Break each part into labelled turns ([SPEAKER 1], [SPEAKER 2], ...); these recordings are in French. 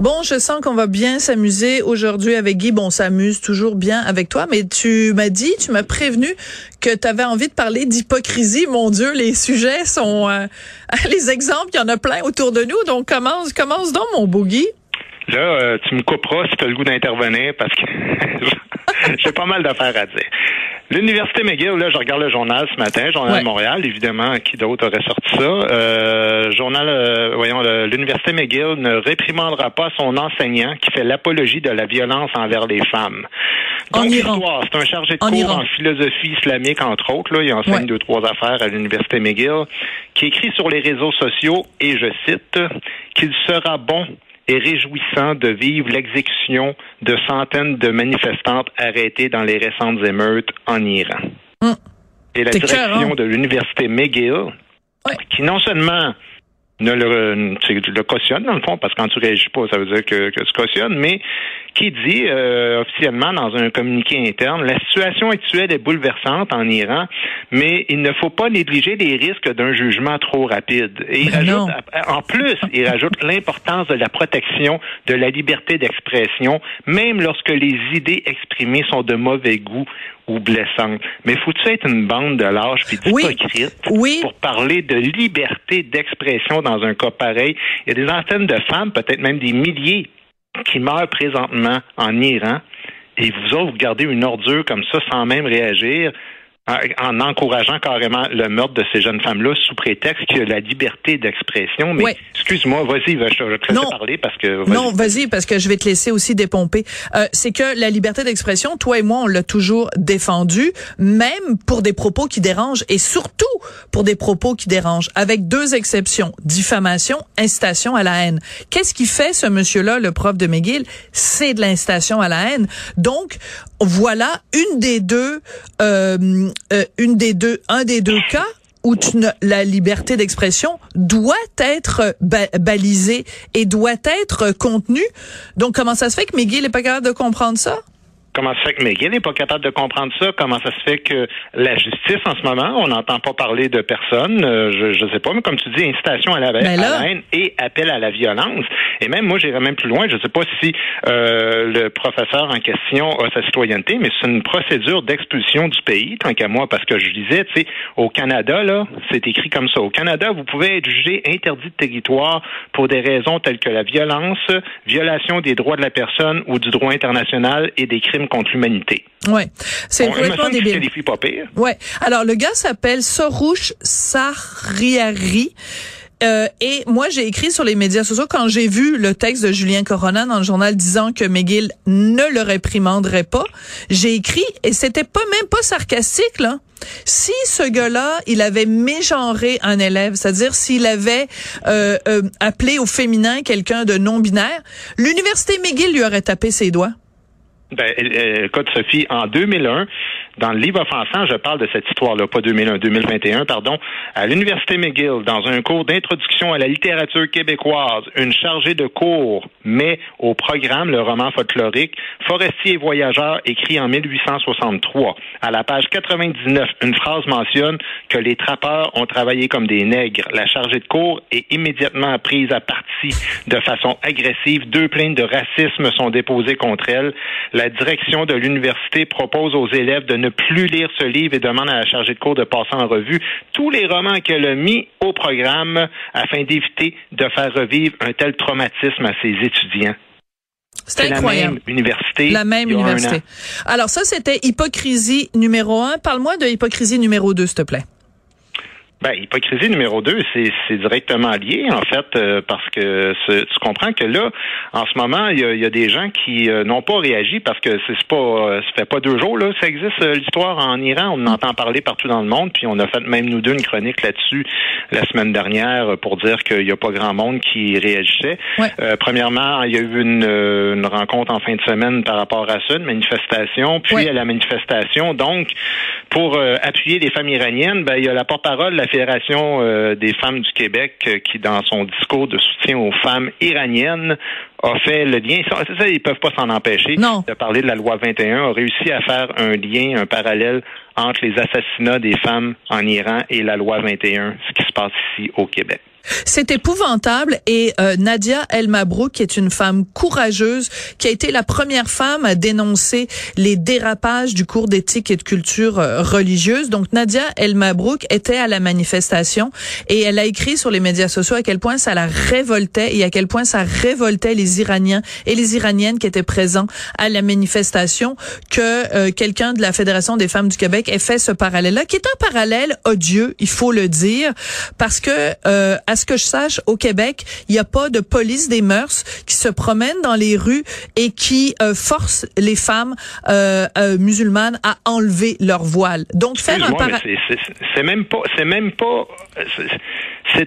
[SPEAKER 1] Bon, je sens qu'on va bien s'amuser aujourd'hui avec Guy. Bon, on s'amuse toujours bien avec toi, mais tu m'as dit, tu m'as prévenu que tu avais envie de parler d'hypocrisie. Mon Dieu, les sujets sont... euh, les exemples, il y en a plein autour de nous. Donc, commence, commence donc, mon beau Guy.
[SPEAKER 2] Là, euh, tu me couperas si tu le goût d'intervenir parce que j'ai pas mal d'affaires à dire. L'Université McGill, là, je regarde le journal ce matin, Journal
[SPEAKER 1] Ouais.
[SPEAKER 2] de Montréal, évidemment, qui d'autre aurait sorti ça? Euh, journal, euh, voyons, l'Université McGill ne réprimandera pas son enseignant qui fait l'apologie de la violence envers les femmes.
[SPEAKER 1] En
[SPEAKER 2] Donc, l'histoire, c'est un chargé de
[SPEAKER 1] En
[SPEAKER 2] cours en philosophie islamique, entre autres, là, il enseigne
[SPEAKER 1] Ouais.
[SPEAKER 2] deux, trois affaires à l'Université McGill, qui écrit sur les réseaux sociaux, et je cite, qu'il sera bon et réjouissant de vivre l'exécution de centaines de manifestantes arrêtées dans les récentes émeutes en Iran.
[SPEAKER 1] Hum.
[SPEAKER 2] Et la direction
[SPEAKER 1] écœurant.
[SPEAKER 2] de l'Université McGill, qui non seulement ne le, le cautionne, dans le fond, parce que quand tu réagis pas, ça veut dire que, que tu cautionnes, mais qui dit euh, officiellement dans un communiqué interne, la situation actuelle est bouleversante en Iran, mais il ne faut pas négliger les risques d'un jugement trop rapide. Et il
[SPEAKER 1] Ben
[SPEAKER 2] rajoute, en plus, il rajoute l'importance de la protection de la liberté d'expression, même lorsque les idées exprimées sont de mauvais goût ou blessantes. Mais faut-tu être une bande de lâches puis
[SPEAKER 1] Oui.
[SPEAKER 2] d'hypocrites
[SPEAKER 1] Oui.
[SPEAKER 2] pour parler de liberté d'expression dans un cas pareil? Il y a des centaines de femmes, peut-être même des milliers, qui meurent présentement en Iran. Et vous autres, vous gardez une ordure comme ça sans même réagir en- en encourageant carrément le meurtre de ces jeunes femmes-là sous prétexte a la liberté d'expression. Mais
[SPEAKER 1] Ouais.
[SPEAKER 2] excuse-moi, vas-y, va- je vais te laisser
[SPEAKER 1] Non.
[SPEAKER 2] parler parce que...
[SPEAKER 1] Non, vas-y, parce que je vais te laisser aussi dépomper. Euh, c'est que la liberté d'expression, toi et moi, on l'a toujours défendu, même pour des propos qui dérangent, et surtout pour des propos qui dérangent, avec deux exceptions, diffamation, incitation à la haine. Qu'est-ce qui fait ce monsieur-là, le prof de McGill? C'est de l'incitation à la haine. Donc, voilà une des deux, euh, euh, une des deux, un des deux cas où tu ne- la liberté d'expression doit être ba- balisée et doit être contenue. Donc, comment ça se fait que McGill n'est pas capable de comprendre ça?
[SPEAKER 2] Comment ça se fait que McGill n'est pas capable de comprendre ça? Comment ça se fait que la justice, en ce moment, on n'entend pas parler de personne, euh, je ne sais pas, mais comme tu dis, incitation à la,
[SPEAKER 1] Ben là-
[SPEAKER 2] à la haine et appel à la violence. Et même, moi, j'irais même plus loin. Je ne sais pas si euh, le professeur en question a sa citoyenneté, mais c'est une procédure d'expulsion du pays, tant qu'à moi, parce que je disais, tu sais, au Canada, là, c'est écrit comme ça. Au Canada, vous pouvez être jugé interdit de territoire pour des raisons telles que la violence, violation des droits de la personne ou du droit international et des crimes contre l'humanité.
[SPEAKER 1] Ouais, c'est
[SPEAKER 2] Bon,
[SPEAKER 1] complètement débile.
[SPEAKER 2] qualifie pas pire.
[SPEAKER 1] Ouais. Alors le gars s'appelle Sorouche Sariari. Euh, et moi, j'ai écrit sur les médias sociaux quand j'ai vu le texte de Julien Corona dans le journal disant que McGill ne le réprimanderait pas. J'ai écrit et c'était pas même pas sarcastique là. Si ce gars-là, il avait mégenré un élève, c'est-à-dire s'il avait euh, euh, appelé au féminin quelqu'un de non binaire, l'université McGill lui aurait tapé ses doigts.
[SPEAKER 2] Ben, euh, écoute, Sophie, en 2001, dans le livre offensant, je parle de cette histoire-là, pas 2001, 2021, pardon, à l'Université McGill, dans un cours d'introduction à la littérature québécoise, une chargée de cours met au programme le roman folklorique Forestier et voyageur, écrit en 1863. À la page 99, une phrase mentionne que les trappeurs ont travaillé comme des nègres. La chargée de cours est immédiatement prise à partie de façon agressive. Deux plaintes de racisme sont déposées contre elle. La direction de l'université propose aux élèves de ne plus lire ce livre et demande à la chargée de cours de passer en revue tous les romans qu'elle a mis au programme afin d'éviter de faire revivre un tel traumatisme à ses étudiants.
[SPEAKER 1] C'est
[SPEAKER 2] la
[SPEAKER 1] incroyable.
[SPEAKER 2] même université.
[SPEAKER 1] La même université. Alors ça, c'était hypocrisie numéro un. Parle-moi de hypocrisie numéro deux, s'il te plaît.
[SPEAKER 2] Ben, hypocrisie numéro deux, c'est directement lié, en fait, euh, parce que ce- tu comprends que là, en ce moment, il y a, y a des gens qui euh, n'ont pas réagi parce que c'est pas euh, ça fait pas deux jours, là. Ça existe euh, l'histoire en Iran, on en entend parler partout dans le monde, puis on a fait même nous deux une chronique là-dessus la semaine dernière pour dire qu'il n'y a pas grand monde qui réagissait.
[SPEAKER 1] Ouais.
[SPEAKER 2] Euh, premièrement, il y a eu une, euh, une rencontre en fin de semaine par rapport à ça, une manifestation, puis
[SPEAKER 1] Ouais.
[SPEAKER 2] à la manifestation, donc pour appuyer les femmes iraniennes, ben, il y a la porte-parole la Fédération des femmes du Québec qui, dans son discours de soutien aux femmes iraniennes, a fait le lien. C'est ça, ils peuvent pas s'en empêcher de parler de la loi 21, a réussi à faire un lien, un parallèle entre les assassinats des femmes en Iran et la loi 21, ce qui se passe ici au Québec.
[SPEAKER 1] C'est épouvantable et euh, Nadia El Mabrouk, qui est une femme courageuse, qui a été la première femme à dénoncer les dérapages du cours d'éthique et de culture euh, religieuse. Donc Nadia El Mabrouk était à la manifestation et elle a écrit sur les médias sociaux à quel point ça la révoltait et à quel point ça révoltait les Iraniens et les Iraniennes qui étaient présents à la manifestation que euh, quelqu'un de la Fédération des femmes du Québec ait fait ce parallèle-là, qui est un parallèle odieux, il faut le dire, parce que à ce que je sache, au Québec, il n'y a pas de police des mœurs qui se promène dans les rues et qui euh, force les femmes euh, euh, musulmanes à enlever leur voile.
[SPEAKER 2] Donc faire un c'est même pas, c'est même pas, c'est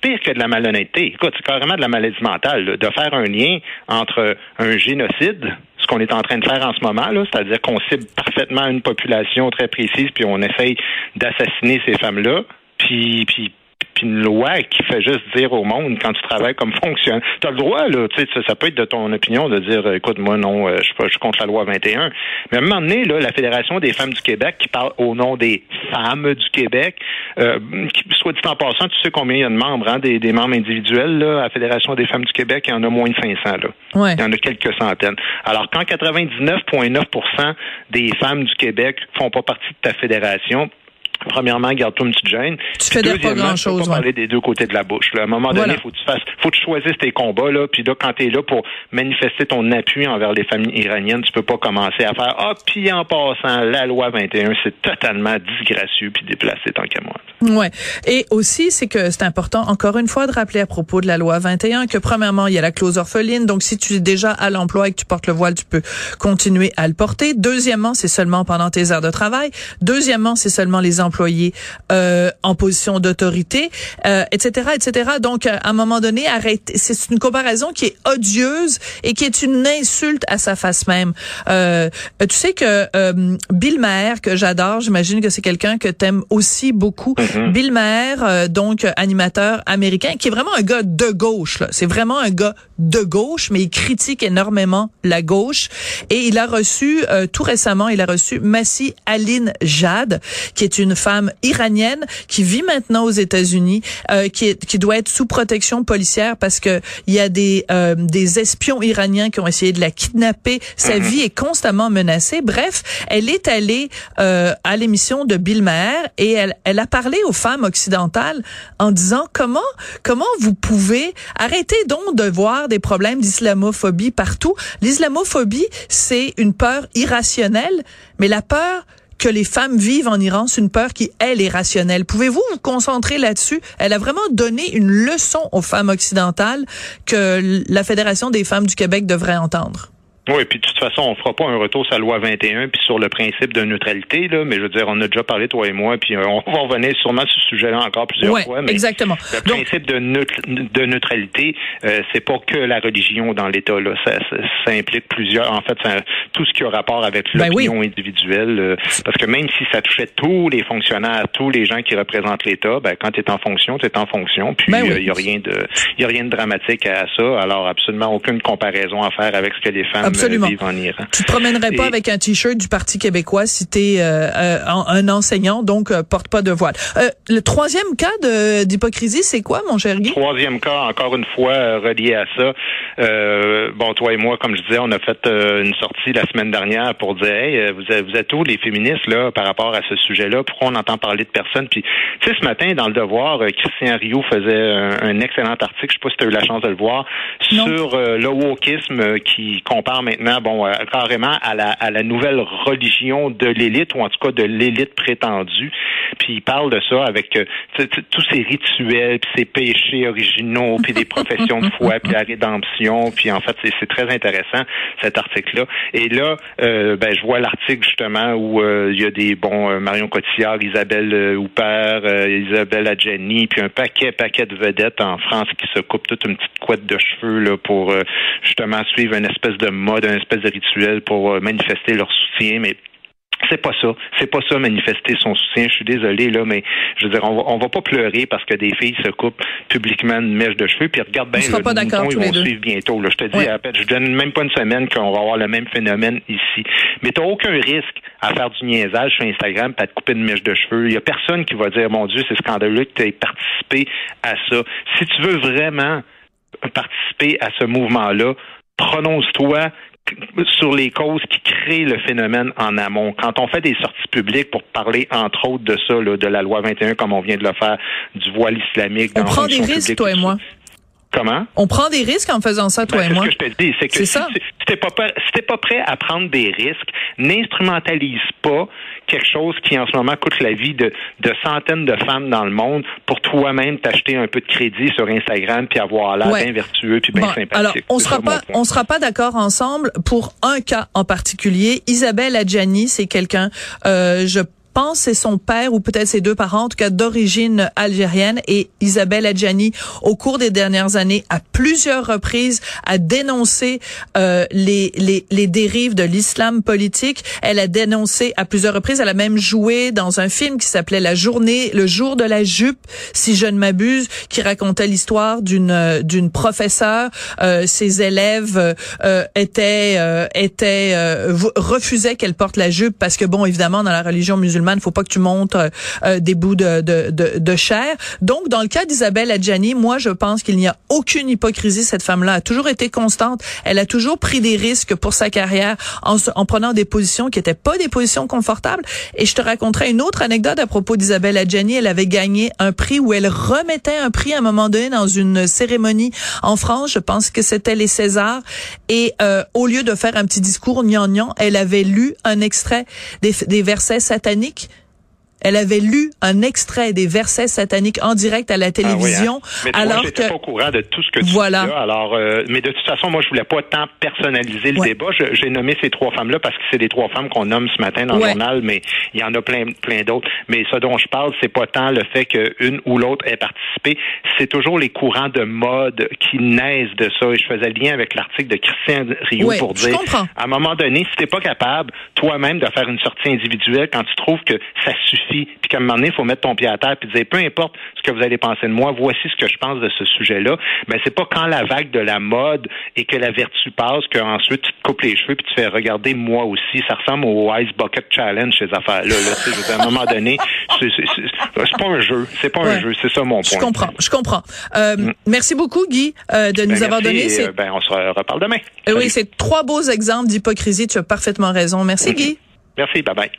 [SPEAKER 2] pire que de la malhonnêteté. Écoute, c'est carrément de la maladie mentale de faire un lien entre un génocide ce qu'on est en train de faire en ce moment, c'est-à-dire qu'on cible parfaitement une population très précise, puis on essaye d'assassiner ces femmes-là, puis, puis puis une loi qui fait juste dire au monde quand tu travailles comme fonctionnaire. Tu as le droit, là, tu sais, ça, peut être de ton opinion de dire écoute, moi non, euh, je suis pas je contre la loi 21. Mais à un moment donné, là, la Fédération des femmes du Québec qui parle au nom des femmes du Québec, euh, qui, soit dit en passant, tu sais combien il y a de membres, hein, des, des membres individuels là, à la Fédération des femmes du Québec, il y en a moins de 500 là.
[SPEAKER 1] Il
[SPEAKER 2] y en a quelques centaines. Alors quand 99,9% des femmes du Québec font pas partie de ta fédération, premièrement, garde-toi une petite gêne.
[SPEAKER 1] Tu fais pas grand-chose.
[SPEAKER 2] pas parler des deux côtés de la bouche. À un moment donné, faut que tu fasses, faut que tu choisisses tes combats là. Puis là, quand tu es là pour manifester ton appui envers les familles iraniennes, tu peux pas commencer à faire ah puis en passant la loi 21, c'est totalement disgracieux puis déplacé tant qu'à moi.
[SPEAKER 1] Ouais. Et aussi, c'est que c'est important encore une fois de rappeler à propos de la loi 21 que premièrement, il y a la clause orpheline. Donc si tu es déjà à l'emploi et que tu portes le voile, tu peux continuer à le porter. Deuxièmement, c'est seulement pendant tes heures de travail. Deuxièmement, c'est seulement les employés euh, en position d'autorité, euh, etc., etc. Donc, à un moment donné, arrête. C'est une comparaison qui est odieuse et qui est une insulte à sa face même. Euh, tu sais que euh, Bill Maher, que j'adore, j'imagine que c'est quelqu'un que t'aimes aussi beaucoup. Mm-hmm. Bill Maher, euh, donc animateur américain, qui est vraiment un gars de gauche. C'est vraiment un gars de gauche, mais il critique énormément la gauche. Et il a reçu euh, tout récemment, il a reçu Massi Aline Jad, qui est une femme iranienne qui vit maintenant aux États-Unis, euh, qui, qui doit être sous protection policière parce que il y a des euh, des espions iraniens qui ont essayé de la kidnapper. Sa mhm. vie est constamment menacée. Bref, elle est allée euh, à l'émission de Bill Maher et elle, elle a parlé aux femmes occidentales en disant comment comment vous pouvez arrêter donc de voir des problèmes d'islamophobie partout. L'islamophobie, c'est une peur irrationnelle, mais la peur que les femmes vivent en Iran, c'est une peur qui, elle, est rationnelle. Pouvez-vous vous concentrer là-dessus? Elle a vraiment donné une leçon aux femmes occidentales que la Fédération des femmes du Québec devrait entendre.
[SPEAKER 2] Oui, puis de toute façon, on fera pas un retour sur la loi 21 puis sur le principe de neutralité là, mais je veux dire, on a déjà parlé toi et moi, puis euh, on va revenir sûrement sur ce sujet-là encore plusieurs fois. Mais
[SPEAKER 1] exactement.
[SPEAKER 2] Le principe de, de neutralité, euh, c'est pas que la religion dans l'État là, ça, ça, implique plusieurs. En fait, tout ce qui a rapport avec ben l'opinion individuelle, euh, parce que même si ça touchait tous les fonctionnaires, tous les gens qui représentent l'État, ben quand tu es en fonction, tu es en fonction. Puis il ben y a rien de, y a rien de dramatique à ça. Alors absolument aucune comparaison à faire avec ce que les femmes
[SPEAKER 1] Absolument. Tu te promènerais pas avec un t-shirt du Parti québécois si tu es euh, euh, un enseignant, donc euh, porte pas de voile. le troisième cas d'hypocrisie, c'est quoi, mon cher Guy?
[SPEAKER 2] Troisième cas, encore une fois, relié à ça. bon, toi et moi, comme je disais, on a fait une sortie la semaine dernière pour dire, hey, vous êtes, vous êtes où les féministes là par rapport à ce sujet-là? Pourquoi on entend parler de personne? Puis, tu sais, ce matin, dans le Devoir, Christian Rio faisait un, excellent article, je sais pas si tu as eu la chance de le voir, sur le wokisme qui compare maintenant, bon, euh, carrément à la, à la nouvelle religion de l'élite, ou en tout cas de l'élite prétendue. Puis il parle de ça avec euh, tous ces rituels, puis ces péchés originaux, puis des professions de foi, puis la rédemption. Puis en fait, c'est très intéressant cet article-là. Et là, euh, ben, je vois l'article justement où il y a des bons Marion Cotillard, Isabelle Houpert, Isabelle Adjani, puis un paquet, paquet de vedettes en France qui se coupent toute une petite couette de cheveux là pour justement suivre une espèce de mode, un espèce de rituel pour euh, manifester leur soutien, mais c'est pas ça. C'est pas ça manifester son soutien. Je suis désolé là, mais je veux dire, on va, on va pas pleurer parce que des filles se coupent publiquement une mèche de cheveux. Puis regarde bien,
[SPEAKER 1] le pas
[SPEAKER 2] ils vont suivre bientôt. Là. Je te dis, je donne même pas une semaine qu'on va avoir le même phénomène ici. Mais t'as aucun risque à faire du niaisage sur Instagram, pas te couper une mèche de cheveux. Il y a personne qui va dire, mon Dieu, c'est scandaleux que tu aies participé à ça. Si tu veux vraiment participer à ce mouvement-là, prononce-toi sur les causes qui créent le phénomène en amont. Quand on fait des sorties publiques pour parler, entre autres, de ça, de la loi 21, comme on vient de le faire, du voile islamique.
[SPEAKER 1] On prend des risques, toi et moi.
[SPEAKER 2] Comment?
[SPEAKER 1] On prend des risques en faisant ça, toi
[SPEAKER 2] ben,
[SPEAKER 1] et moi.
[SPEAKER 2] Ce que je te dis, c'est que si, tu t'es pas, si pas prêt à prendre des risques, n'instrumentalise pas quelque chose qui en ce moment coûte la vie de, de centaines de femmes dans le monde pour toi-même t'acheter un peu de crédit sur Instagram puis avoir l'air bien vertueux puis bien sympathique.
[SPEAKER 1] Alors, on sera pas, on sera pas d'accord ensemble pour un cas en particulier. Isabelle Adjani, c'est quelqu'un, euh, je pense c'est son père ou peut-être ses deux parents, en tout cas d'origine algérienne. Et Isabelle Adjani, au cours des dernières années, à plusieurs reprises, a dénoncé euh, les, les, les dérives de l'islam politique. Elle a dénoncé à plusieurs reprises. Elle a même joué dans un film qui s'appelait La journée, le jour de la jupe, si je ne m'abuse, qui racontait l'histoire d'une d'une professeure. Euh, ses élèves euh, étaient euh, étaient euh, refusaient qu'elle porte la jupe parce que bon, évidemment, dans la religion musulmane il ne faut pas que tu montes euh, euh, des bouts de, de, de, de, chair. Donc, dans le cas d'Isabelle Adjani, moi, je pense qu'il n'y a aucune hypocrisie. Cette femme-là a toujours été constante. Elle a toujours pris des risques pour sa carrière en, en prenant des positions qui n'étaient pas des positions confortables. Et je te raconterai une autre anecdote à propos d'Isabelle Adjani. Elle avait gagné un prix où elle remettait un prix à un moment donné dans une cérémonie en France. Je pense que c'était les Césars. Et euh, au lieu de faire un petit discours gnangnan, elle avait lu un extrait des, des versets sataniques like elle avait lu un extrait des versets sataniques en direct à la ah télévision.
[SPEAKER 2] Ah alors que pas au courant de tout ce que tu voilà. dis Alors, euh, mais de toute façon, moi, je voulais pas tant personnaliser le débat. J'ai nommé ces trois femmes-là parce que c'est des trois femmes qu'on nomme ce matin dans le journal, mais il y en a plein, plein d'autres. Mais ce dont je parle, c'est pas tant le fait qu'une ou l'autre ait participé, c'est toujours les courants de mode qui naissent de ça. Et je faisais le lien avec l'article de Christian Rio pour dire, à un moment donné, si t'es pas capable toi-même de faire une sortie individuelle quand tu trouves que ça suffit puis qu'à un moment donné, il faut mettre ton pied à terre puis dire peu importe ce que vous allez penser de moi, voici ce que je pense de ce sujet-là. Mais c'est pas quand la vague de la mode et que la vertu passe qu'ensuite tu te coupes les cheveux puis tu fais regarder moi aussi. Ça ressemble au Ice Bucket Challenge ces affaires-là. Là, à un moment donné, c'est pas un jeu, c'est pas un jeu, c'est ça mon point.
[SPEAKER 1] Je comprends, je comprends. Euh, mm. Merci beaucoup Guy euh, de nous ben, avoir donné.
[SPEAKER 2] Euh, ben, on se reparle demain.
[SPEAKER 1] oui, c'est trois beaux exemples d'hypocrisie. Tu as parfaitement raison. Merci Guy.
[SPEAKER 2] Merci, bye bye.